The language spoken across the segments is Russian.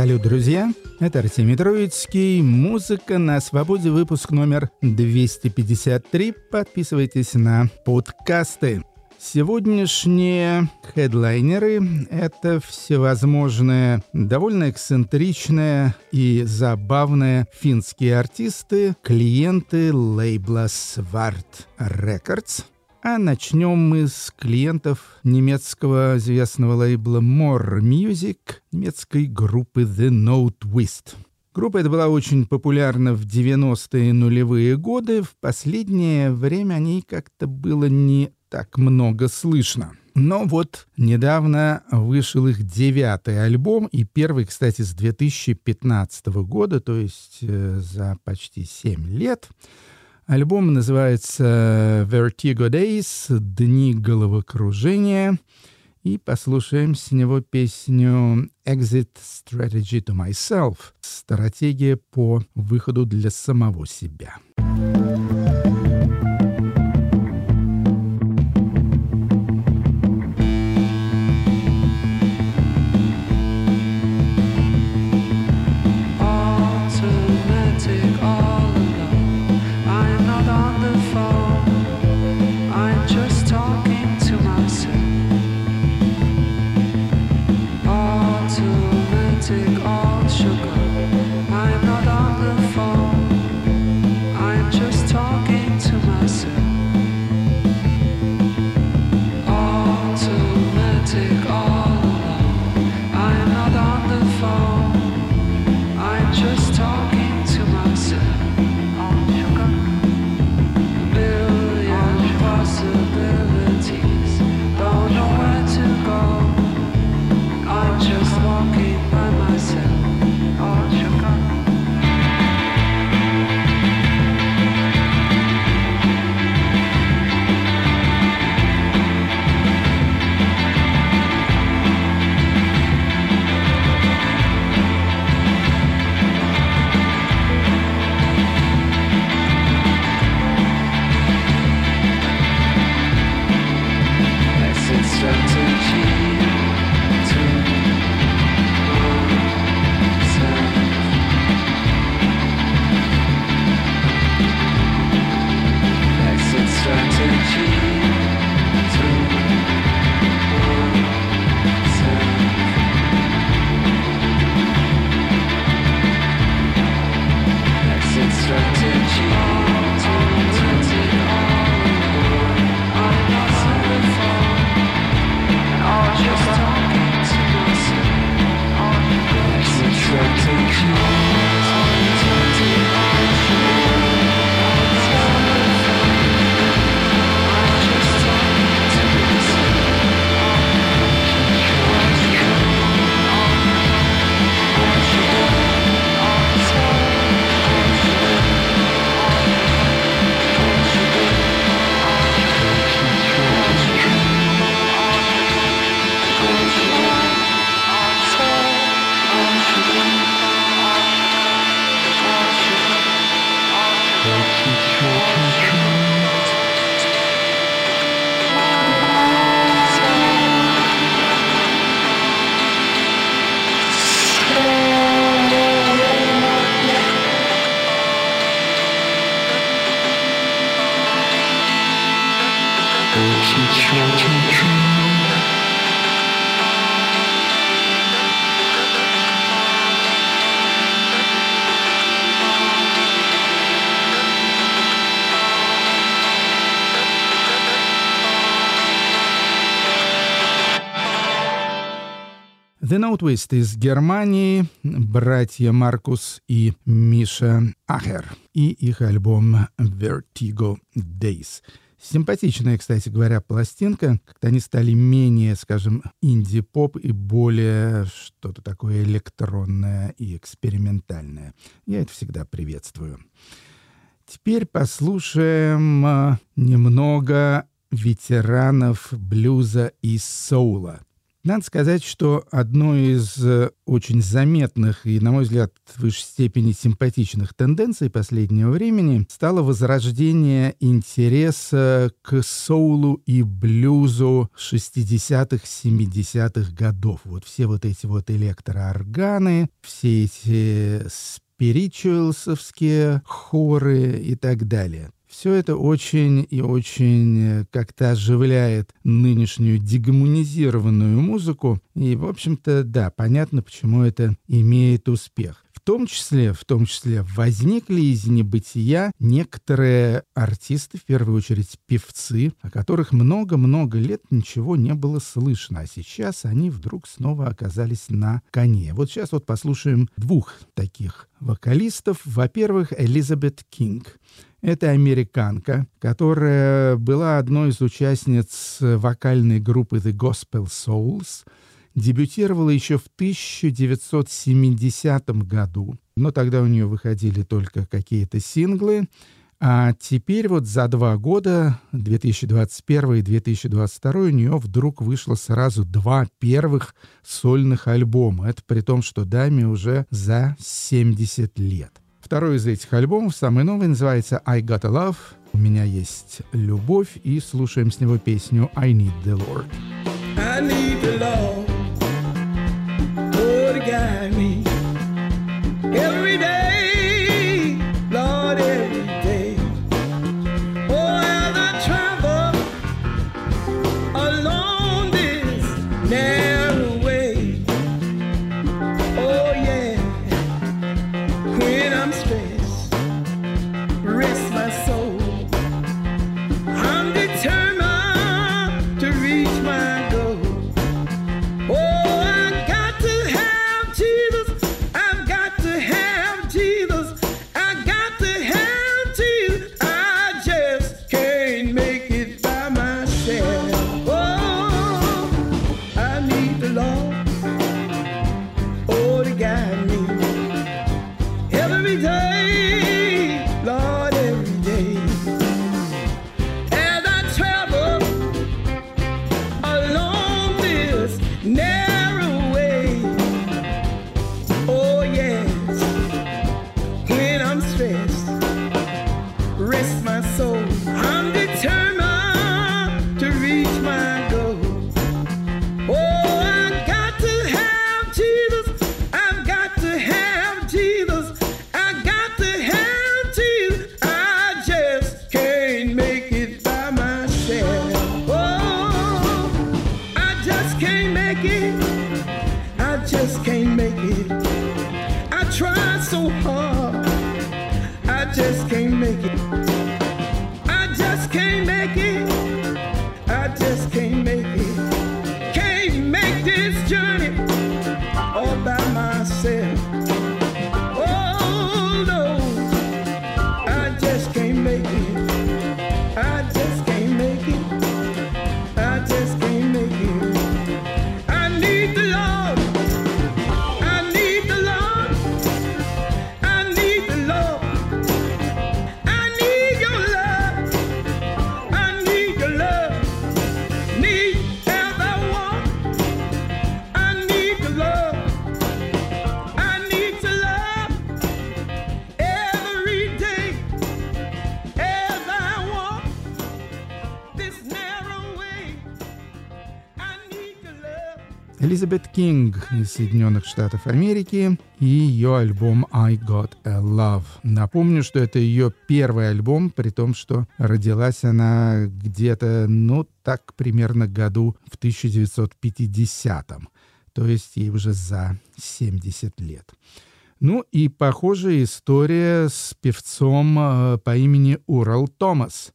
Салют, друзья! Это Артемий Троицкий. Музыка на свободе. Выпуск номер 253. Подписывайтесь на подкасты. Сегодняшние хедлайнеры — это всевозможные довольно эксцентричные и забавные финские артисты, клиенты лейбла Svart Records — а начнем мы с клиентов немецкого известного лейбла More Music, немецкой группы The No Twist. Группа эта была очень популярна в 90-е нулевые годы. В последнее время о ней как-то было не так много слышно. Но вот недавно вышел их девятый альбом, и первый, кстати, с 2015 года, то есть э, за почти семь лет. Альбом называется Vertigo Days, Дни головокружения. И послушаем с него песню Exit Strategy to Myself, стратегия по выходу для самого себя. Note из Германии, братья Маркус и Миша Ахер и их альбом Vertigo Days. Симпатичная, кстати говоря, пластинка. Как-то они стали менее, скажем, инди-поп и более что-то такое электронное и экспериментальное. Я это всегда приветствую. Теперь послушаем а, немного ветеранов блюза и соула — Надо сказать, что одной из э, очень заметных и, на мой взгляд, в высшей степени симпатичных тенденций последнего времени стало возрождение интереса к соулу и блюзу 60-х, 70-х годов. Вот все вот эти вот электроорганы, все эти спиричуэлсовские хоры и так далее. Все это очень и очень э, как-то оживляет нынешнюю дегуманизированную музыку. И, в общем-то, да, понятно, почему это имеет успех. В том числе, в том числе возникли из небытия некоторые артисты, в первую очередь певцы, о которых много-много лет ничего не было слышно, а сейчас они вдруг снова оказались на коне. Вот сейчас вот послушаем двух таких вокалистов. Во-первых, Элизабет Кинг. Это американка, которая была одной из участниц вокальной группы The Gospel Souls, дебютировала еще в 1970 году, но тогда у нее выходили только какие-то синглы, а теперь вот за два года, 2021 и 2022, у нее вдруг вышло сразу два первых сольных альбома. Это при том, что даме уже за 70 лет. Второй из этих альбомов, самый новый, называется «I Got a Love». У меня есть любовь, и слушаем с него песню «I Need the Lord». I need the Элизабет Кинг из Соединенных Штатов Америки и ее альбом «I Got a Love». Напомню, что это ее первый альбом, при том, что родилась она где-то, ну, так примерно году в 1950-м, то есть ей уже за 70 лет. Ну и похожая история с певцом э, по имени Урал Томас.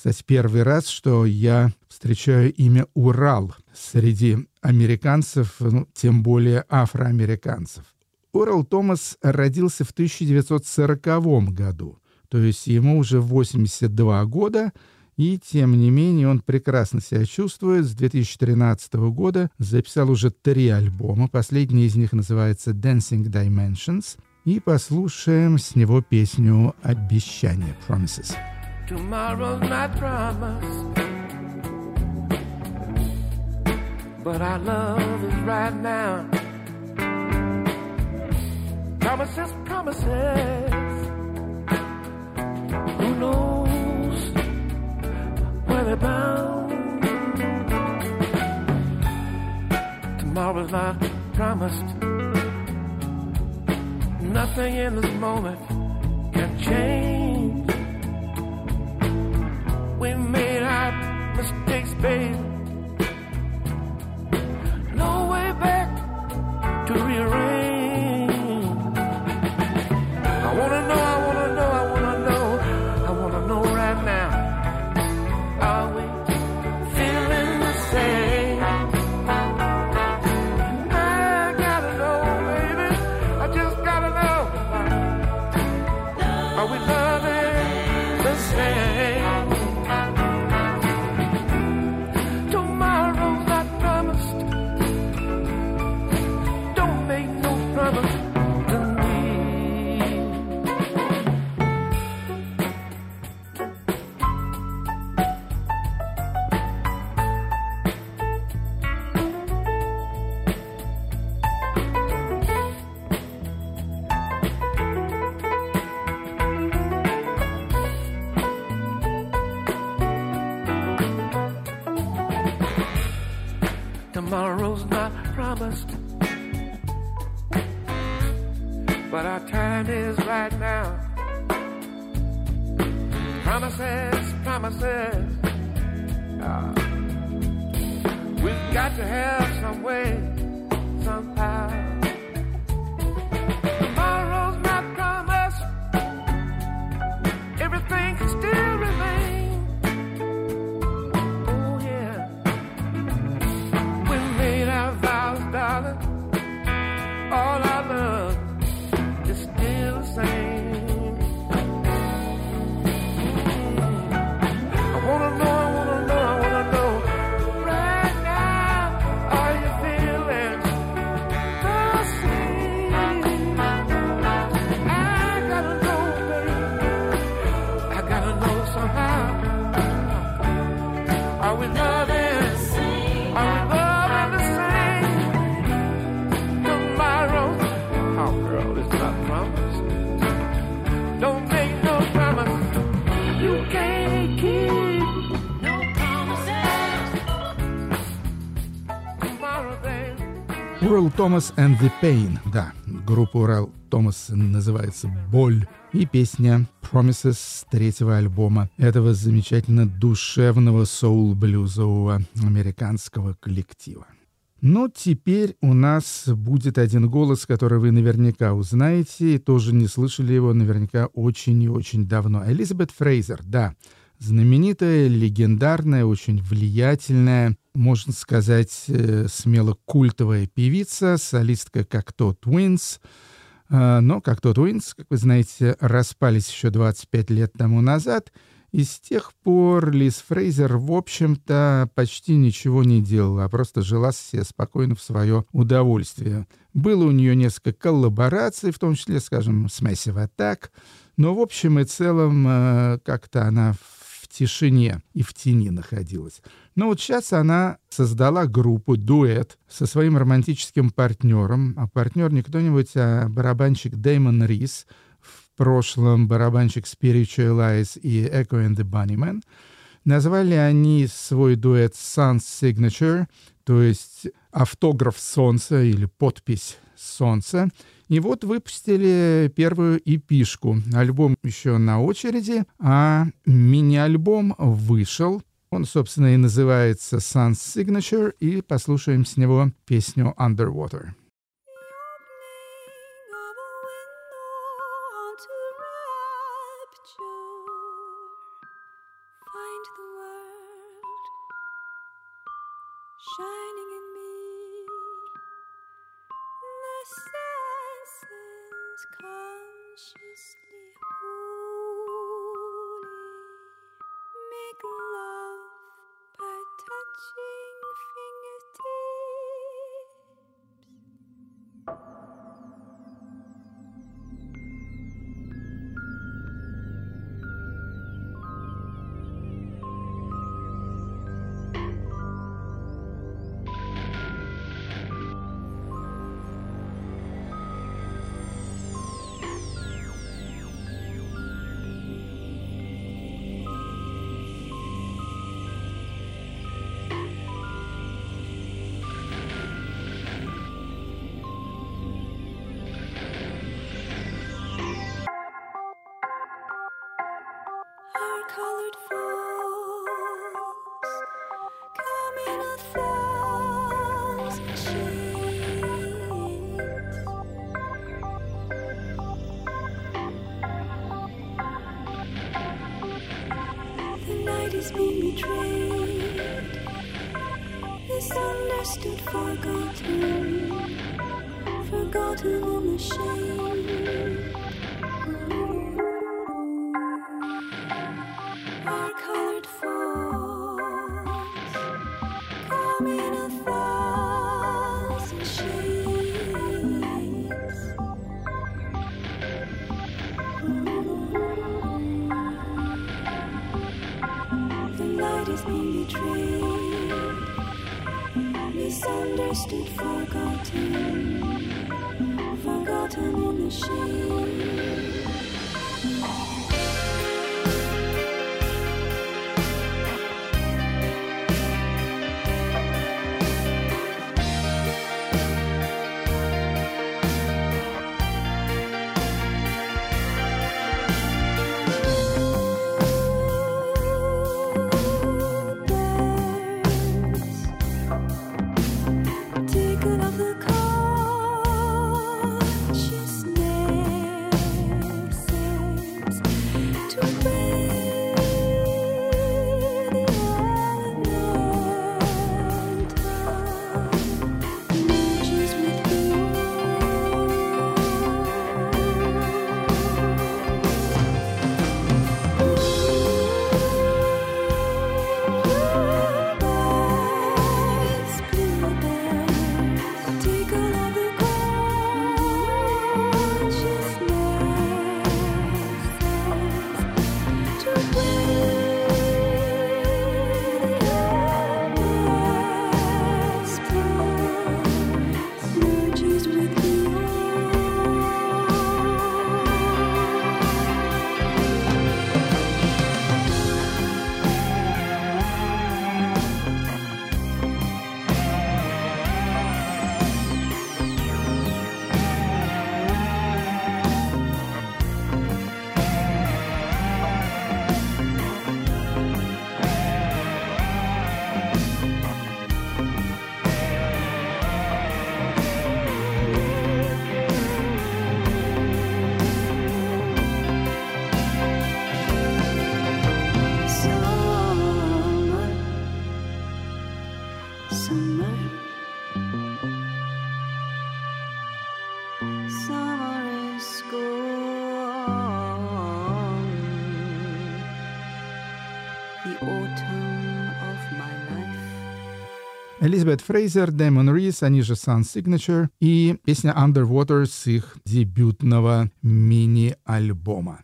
Кстати, первый раз, что я встречаю имя Урал среди американцев, ну, тем более афроамериканцев. Орел Томас родился в 1940 году, то есть ему уже 82 года, и тем не менее он прекрасно себя чувствует. С 2013 года записал уже три альбома. Последний из них называется «Dancing Dimensions». И послушаем с него песню «Обещание» «Promises». Tomorrow's my promise but our love is right now. Promises, promises. Who knows where they're bound? Tomorrow's not promised. Nothing in this moment can change. We made our mistakes, babe. Урал Томас and the Pain. Да, группа Урал Томас называется «Боль». И песня Promises с третьего альбома этого замечательно душевного соул-блюзового американского коллектива. Но теперь у нас будет один голос, который вы наверняка узнаете, и тоже не слышали его наверняка очень и очень давно. Элизабет Фрейзер, да, знаменитая, легендарная, очень влиятельная, можно сказать, э, смело культовая певица, солистка как то Twins. Э, но как то Twins, как вы знаете, распались еще 25 лет тому назад, и с тех пор Лиз Фрейзер, в общем-то, почти ничего не делала, а просто жила себе спокойно в свое удовольствие. Было у нее несколько коллабораций, в том числе, скажем, с Massive Attack, но в общем и целом э, как-то она тишине и в тени находилась. Но вот сейчас она создала группу «Дуэт» со своим романтическим партнером, а партнер не кто-нибудь, а барабанщик Дэймон Рис, в прошлом барабанщик Spiritualize и Echo and the Bunnymen. Назвали они свой дуэт Sun's Signature, то есть автограф солнца или подпись солнца. И вот выпустили первую эпишку. Альбом еще на очереди, а мини-альбом вышел. Он, собственно, и называется Sun's Signature, и послушаем с него песню Underwater. Night has been betrayed, misunderstood, forgotten, forgotten in the shade. Элизабет Фрейзер, Дэймон Рис, они же Sun Signature и песня Underwater с их дебютного мини-альбома.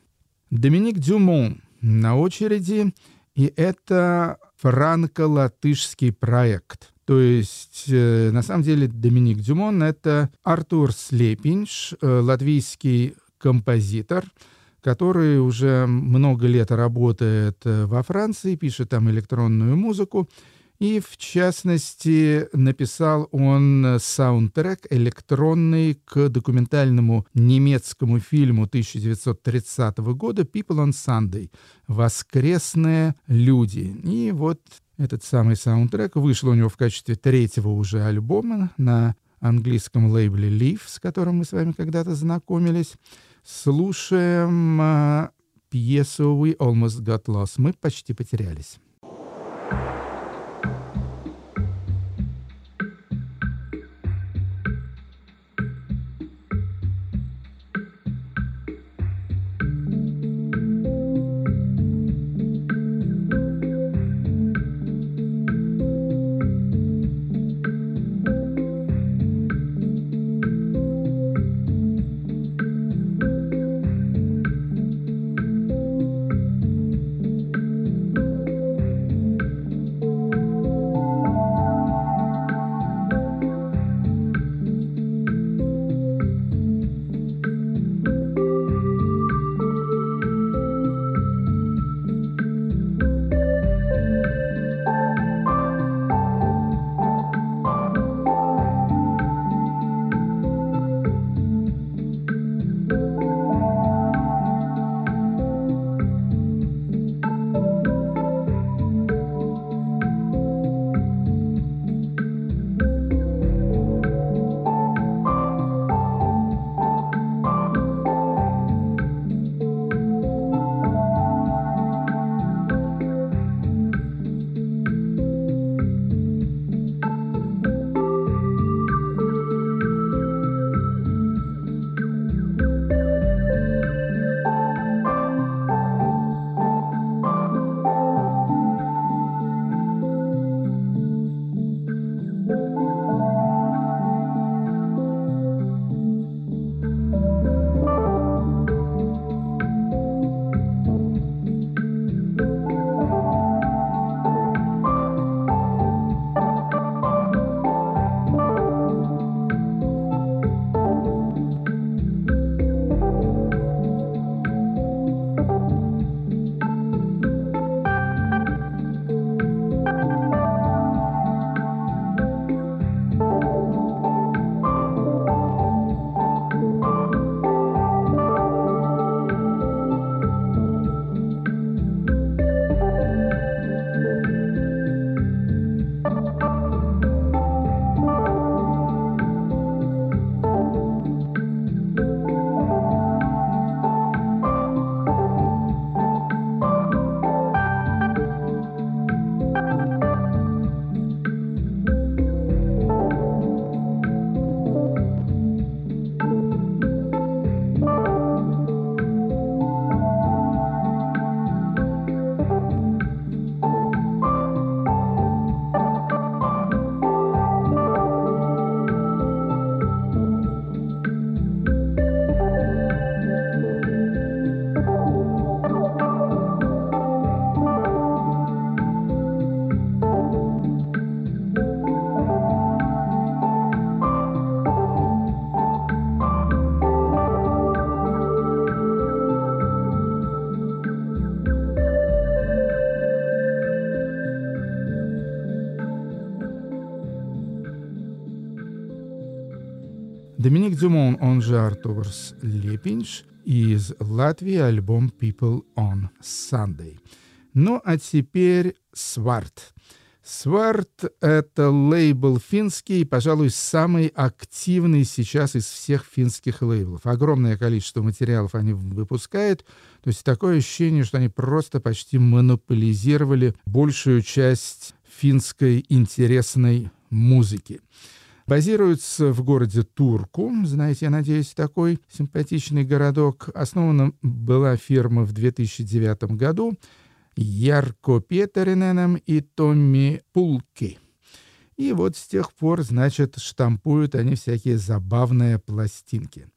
Доминик Дюмон на очереди, и это франко-латышский проект. То есть, э, на самом деле, Доминик Дюмон — это Артур Слепинш, э, латвийский композитор, который уже много лет работает э, во Франции, пишет там электронную музыку. И, в частности, написал он э, саундтрек электронный к документальному немецкому фильму 1930 года «People on Sunday» «Воскресные люди». И вот этот самый саундтрек вышел у него в качестве третьего уже альбома на английском лейбле Leaf, с которым мы с вами когда-то знакомились. Слушаем а, пьесу «We Almost Got Lost». Мы почти потерялись. Доминик Дюмон, он же Артурс Лепинш, из Латвии альбом People on Sunday. Ну а теперь Сварт. Сварт — это лейбл финский, пожалуй, самый активный сейчас из всех финских лейблов. Огромное количество материалов они выпускают. То есть такое ощущение, что они просто почти монополизировали большую часть финской интересной музыки. Базируется в городе Турку, знаете, я надеюсь, такой симпатичный городок. Основана была фирма в 2009 году — Ярко Петериненом и Томми Пулки. И вот с тех пор, значит, штампуют они всякие забавные пластинки.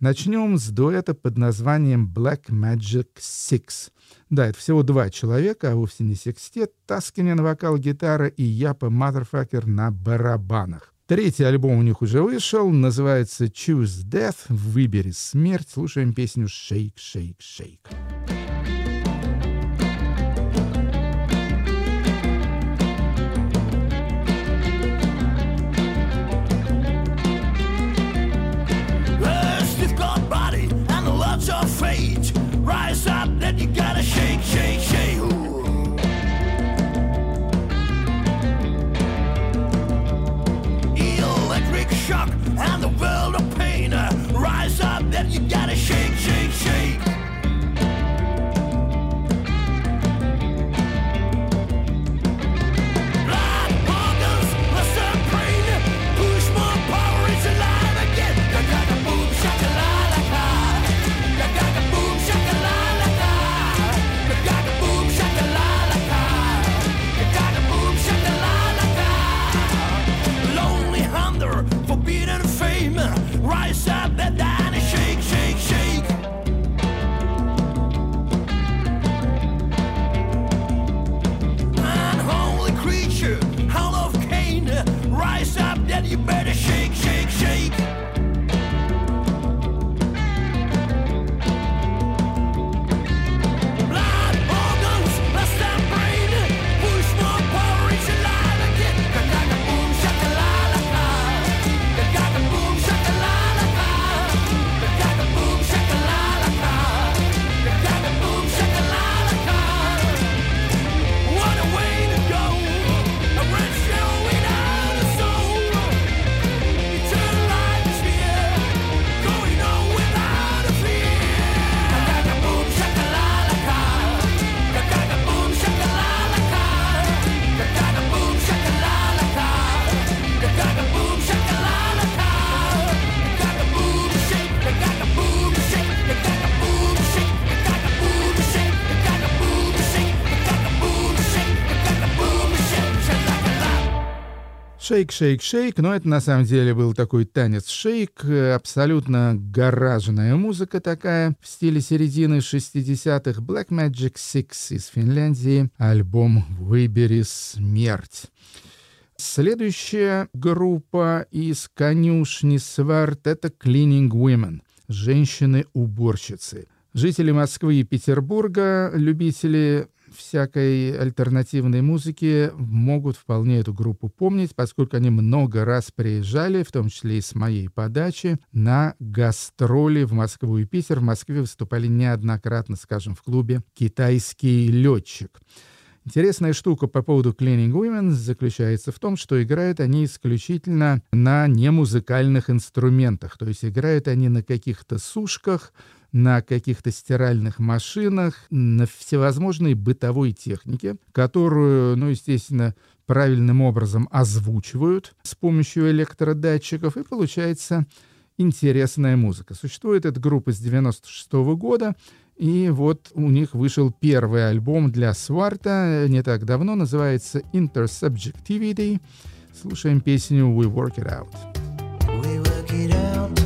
Начнем с дуэта под названием Black Magic Six. Да, это всего два человека, а вовсе не секстет. Таскинен вокал, гитара и Япа Motherfucker на барабанах. Третий альбом у них уже вышел, называется Choose Death, Выбери смерть. Слушаем песню Shake, Shake, Shake. Шейк, шейк, шейк, но это на самом деле был такой танец шейк, э, абсолютно гаражная музыка такая, в стиле середины 60-х, Black Magic Six из Финляндии, альбом «Выбери смерть». Следующая группа из конюшни Сварт — это Cleaning Women, женщины-уборщицы. Жители Москвы и Петербурга, любители всякой альтернативной музыки могут вполне эту группу помнить, поскольку они много раз приезжали, в том числе и с моей подачи, на гастроли в Москву и Питер. В Москве выступали неоднократно, скажем, в клубе «Китайский летчик». Интересная штука по поводу Cleaning Women заключается в том, что играют они исключительно на немузыкальных инструментах, то есть играют они на каких-то сушках, на каких-то стиральных машинах, на всевозможной бытовой технике, которую, ну, естественно, правильным образом озвучивают с помощью электродатчиков, и получается интересная музыка. Существует эта группа с 96 года, и вот у них вышел первый альбом для Сварта не так давно, называется Intersubjectivity. Слушаем песню We Work It Out. We work it out.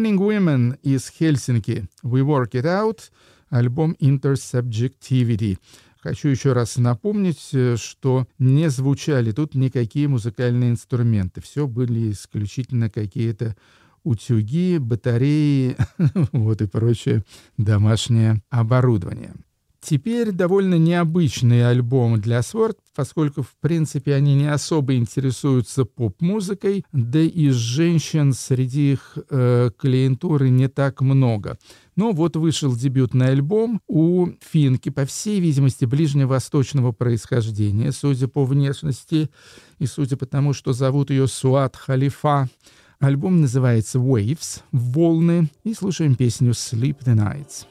Cleaning Women из Хельсинки. We Work It Out. Альбом Intersubjectivity. Хочу еще раз напомнить, э, что не звучали тут никакие музыкальные инструменты. Все были исключительно какие-то утюги, батареи, вот и прочее домашнее оборудование. Теперь довольно необычный альбом для Sword, поскольку, в принципе, они не особо интересуются поп-музыкой, да и женщин среди их э, клиентуры не так много. Но вот вышел дебютный альбом у финки, по всей видимости, ближневосточного происхождения, судя по внешности и судя по тому, что зовут ее Суат Халифа. Альбом называется «Waves» — «Волны», и слушаем песню «Sleep the Nights».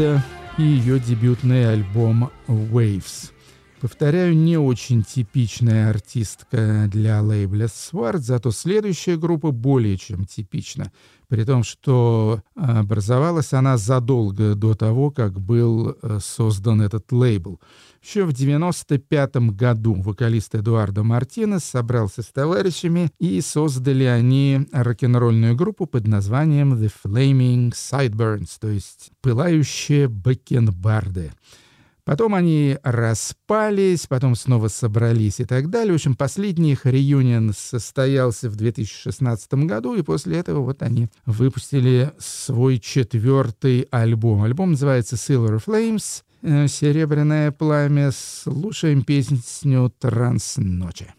Суанда и ее дебютный альбом Waves. Повторяю, не очень типичная артистка для лейбля Swart, зато следующая группа более чем типична. При том, что образовалась она задолго до того, как был э, создан этот лейбл. Еще в 95 году вокалист Эдуардо Мартинес собрался с товарищами и создали они рок-н-ролльную группу под названием The Flaming Sideburns, то есть «Пылающие бакенбарды». Потом они распались, потом снова собрались и так далее. В общем, последний их реюнион состоялся в 2016 году, и после этого вот они выпустили свой четвертый альбом. Альбом называется Silver Flames, «Серебряное пламя». Слушаем песню «Транс ночи».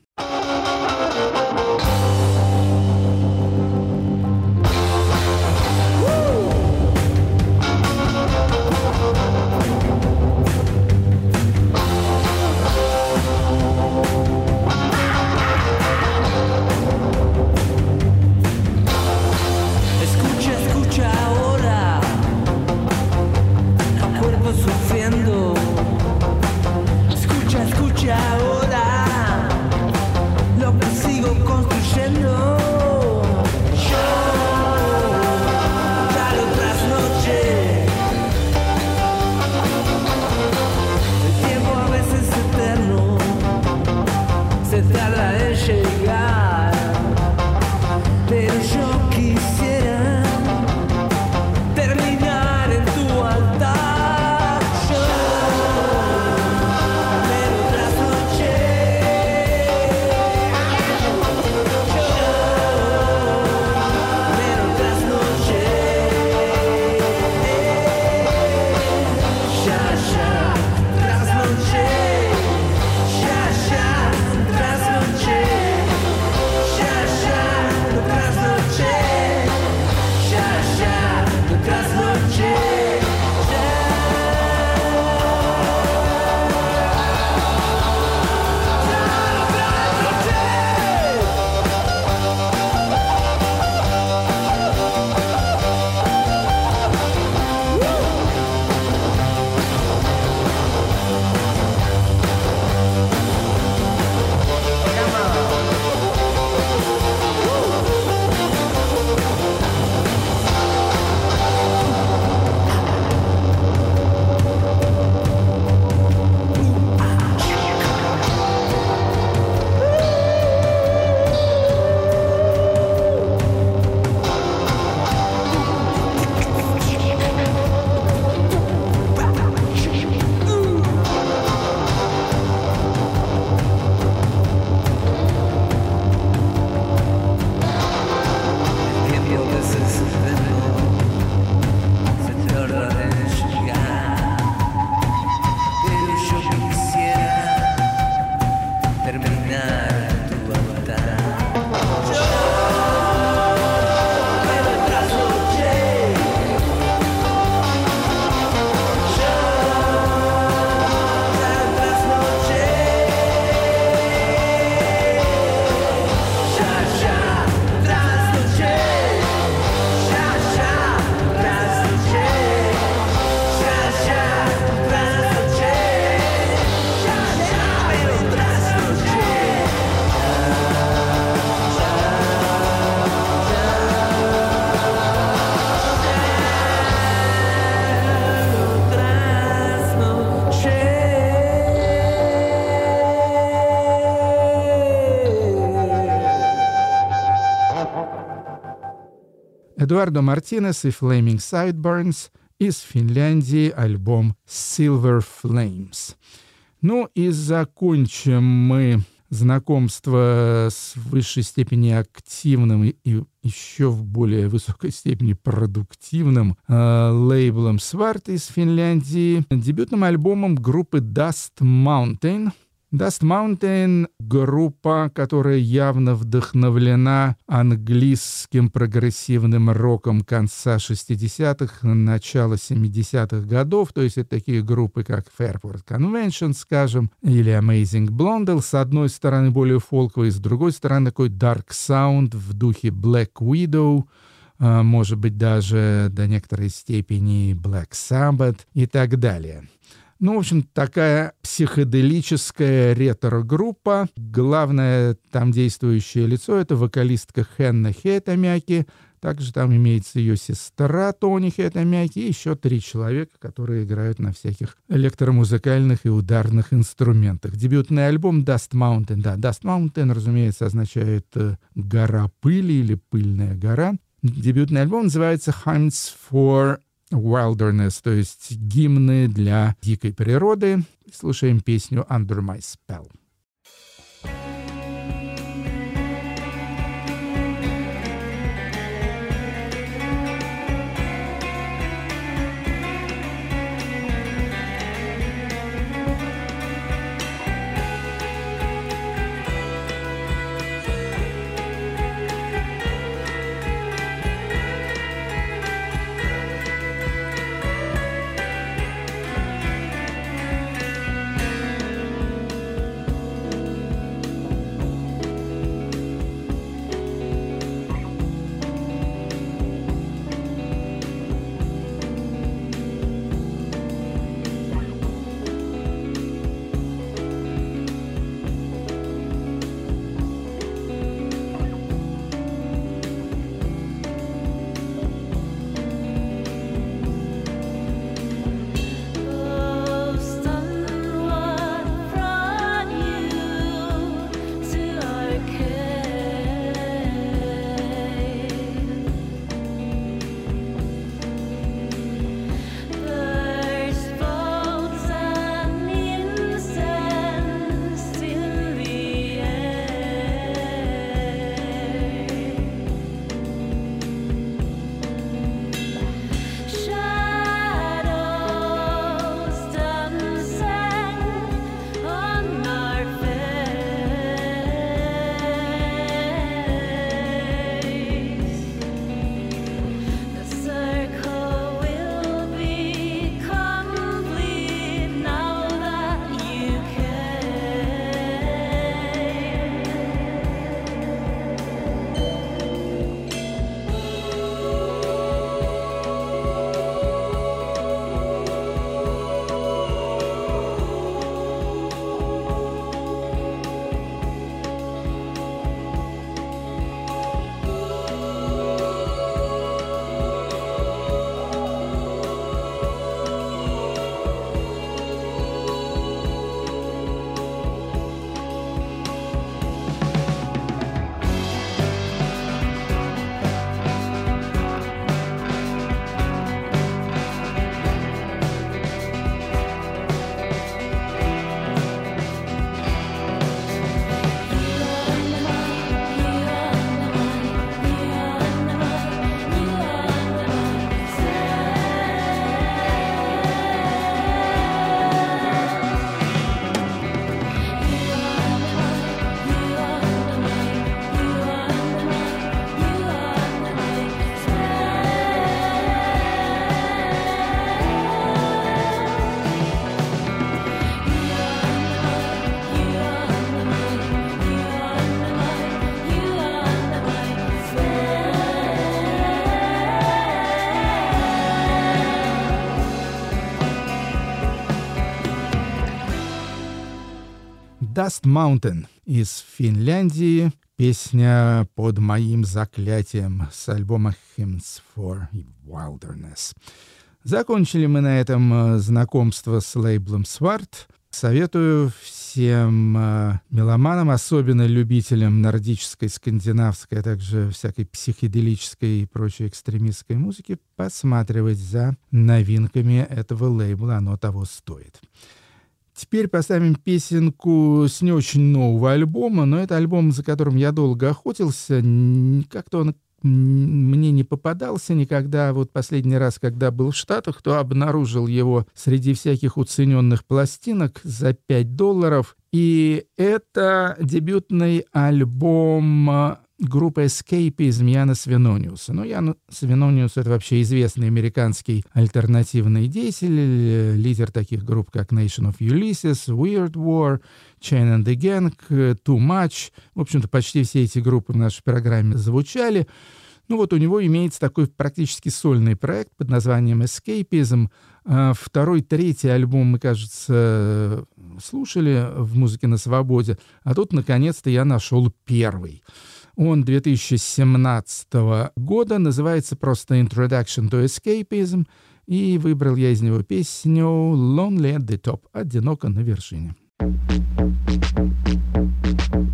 Эдуардо Мартинес и Flaming Sideburns, из Финляндии альбом Silver Flames. Ну и закончим мы знакомство с высшей степени активным и еще в более высокой степени продуктивным э, лейблом Сварт из Финляндии, дебютным альбомом группы Dust Mountain — Dust Mountain — группа, которая явно вдохновлена английским прогрессивным роком конца 60-х, начала 70-х годов. То есть это такие группы, как Fairport Convention, скажем, или Amazing Blondel. С одной стороны более фолковый, с другой стороны такой dark sound в духе Black Widow — может быть, даже до некоторой степени Black Sabbath и так далее. Ну, в общем, такая психоделическая ретро-группа. Главное там действующее лицо — это вокалистка Хенна Хетамяки. Также там имеется ее сестра Тони Хетамяки и еще три человека, которые играют на всяких электромузыкальных и ударных инструментах. Дебютный альбом Dust Mountain. Да, Dust Mountain, разумеется, означает э, «гора пыли» или «пыльная гора». Дебютный альбом называется «Hymns for Wilderness, то есть гимны для дикой природы. Слушаем песню Under My Spell. Dust Mountain из Финляндии. Песня под моим заклятием с альбома Hymns for Wilderness. Закончили мы на этом э, знакомство с лейблом Сварт. Советую всем э, меломанам, особенно любителям нордической, скандинавской, а также всякой психоделической и прочей экстремистской музыки, посматривать за новинками этого лейбла, оно того стоит. Теперь поставим песенку с не очень нового альбома, но это альбом, за которым я долго охотился. Как-то он мне не попадался никогда. Вот последний раз, когда был в Штатах, то обнаружил его среди всяких уцененных пластинок за 5 долларов. И это дебютный альбом а, группы Escapism Яна Свинониуса. Ну, Ян Свинониус — это вообще известный американский альтернативный деятель, э, лидер таких групп, как Nation of Ulysses, Weird War, Chain and the Gang, Too Much. В общем-то, почти все эти группы в нашей программе звучали. Ну вот у него имеется такой практически сольный проект под названием Escapism. А Второй, третий альбом мы, кажется, слушали в «Музыке на свободе», а тут, наконец-то, я нашел первый. Он 2017 года, называется просто «Introduction to Escapism», и выбрал я из него песню «Lonely at the Top» — «Одиноко на вершине». Made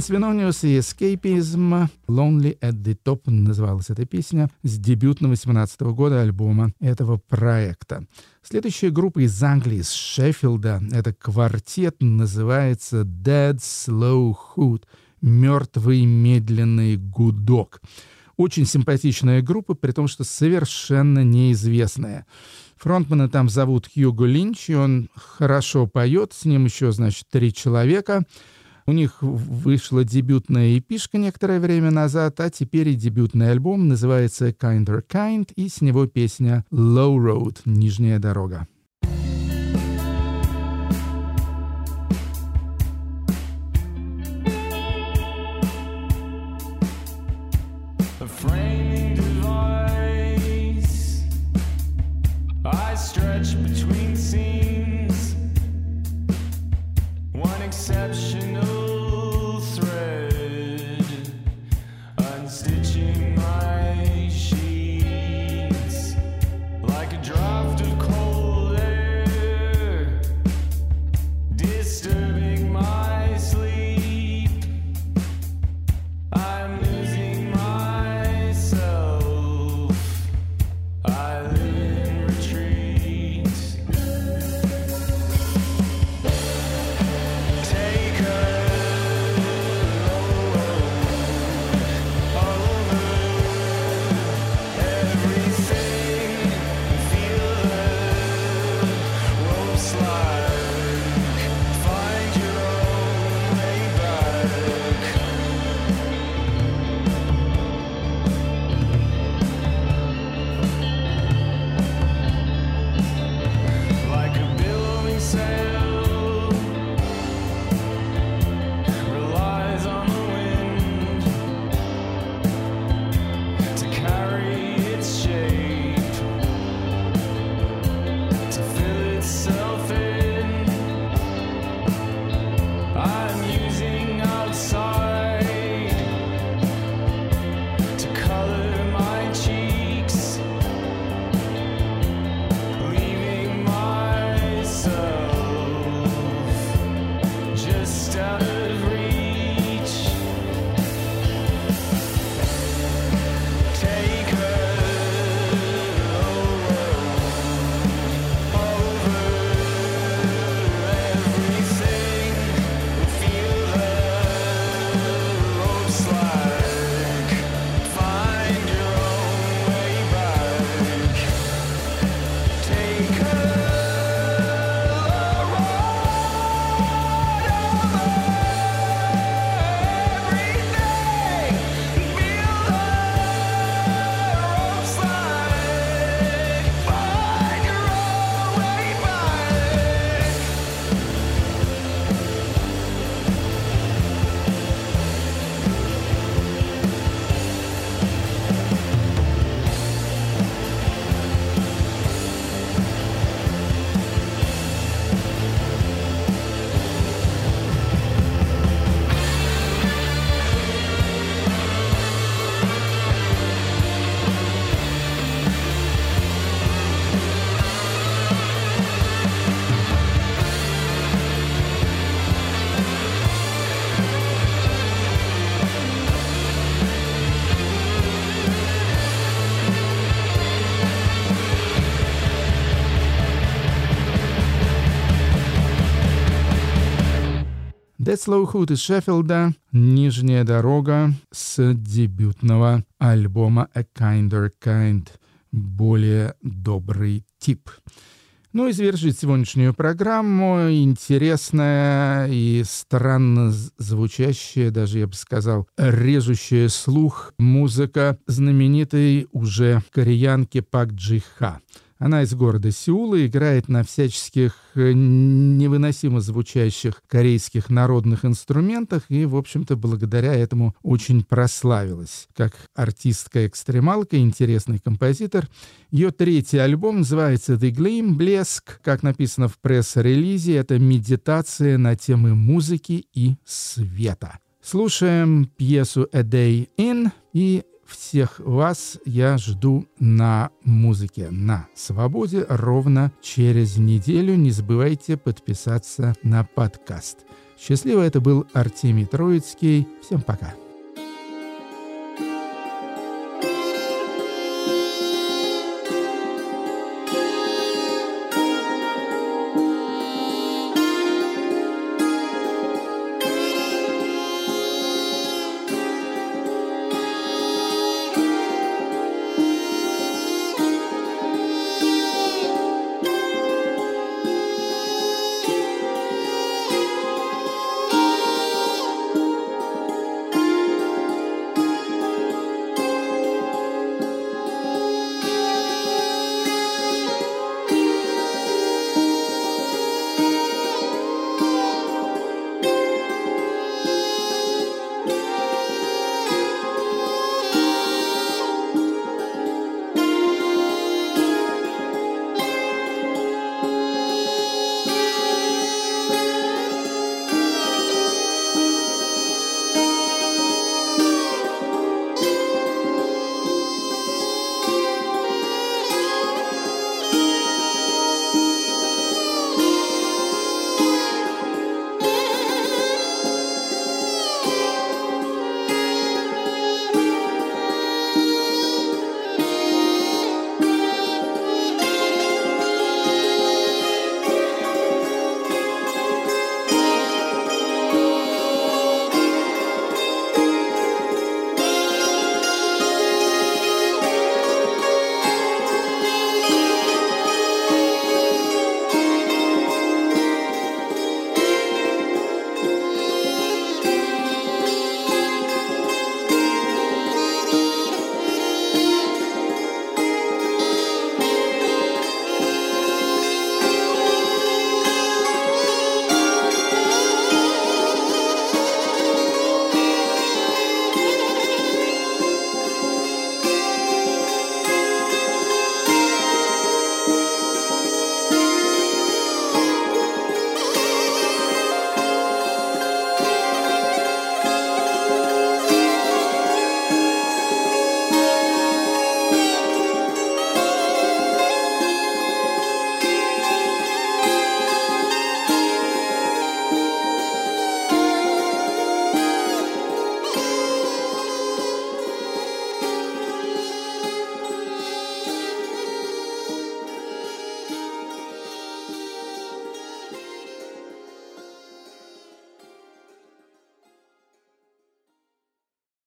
Свинониус и Escapism «Lonely at the Top» называлась эта песня с дебютного 18 года альбома этого проекта. Следующая группа из Англии, из Шеффилда, это квартет, называется Dead Slow Hood — «Мертвый медленный гудок». Очень симпатичная группа, при том, что совершенно неизвестная. Фронтмана там зовут Хьюго Линч, и он хорошо поет. С ним еще, значит, три человека. У них вышла дебютная эпишка некоторое время назад, а теперь и дебютный альбом называется Kinder Kind, и с него песня Low Road, Нижняя дорога. Децлоу Худ из Шеффилда, «Нижняя дорога» с дебютного альбома «A Kinder Kind» — «Более добрый тип». Ну и завершить сегодняшнюю программу интересная и странно звучащая, даже я бы сказал, режущая слух музыка знаменитой уже кореянки Пак Джи Ха. Она из города Сеула, играет на всяческих э, невыносимо звучащих корейских народных инструментах и, в общем-то, благодаря этому очень прославилась. Как артистка-экстремалка, интересный композитор. Ее третий альбом называется «The Gleam» — «Блеск». Как написано в пресс-релизе, это медитация на темы музыки и света. Слушаем пьесу «A Day In» и всех вас я жду на музыке на свободе ровно через неделю. Не забывайте подписаться на подкаст. Счастливо, это был Артемий Троицкий. Всем пока.